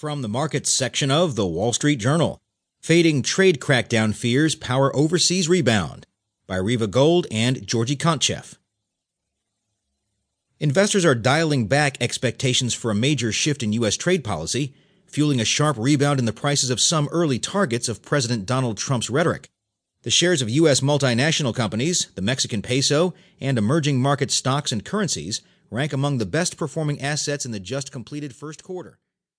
From the markets section of the Wall Street Journal Fading Trade Crackdown Fears Power Overseas Rebound by Riva Gold and Georgia Kantchev. Investors are dialing back expectations for a major shift in U.S. trade policy, fueling a sharp rebound in the prices of some early targets of President Donald Trump's rhetoric. The shares of U.S. multinational companies, the Mexican peso, and emerging market stocks and currencies rank among the best performing assets in the just completed first quarter.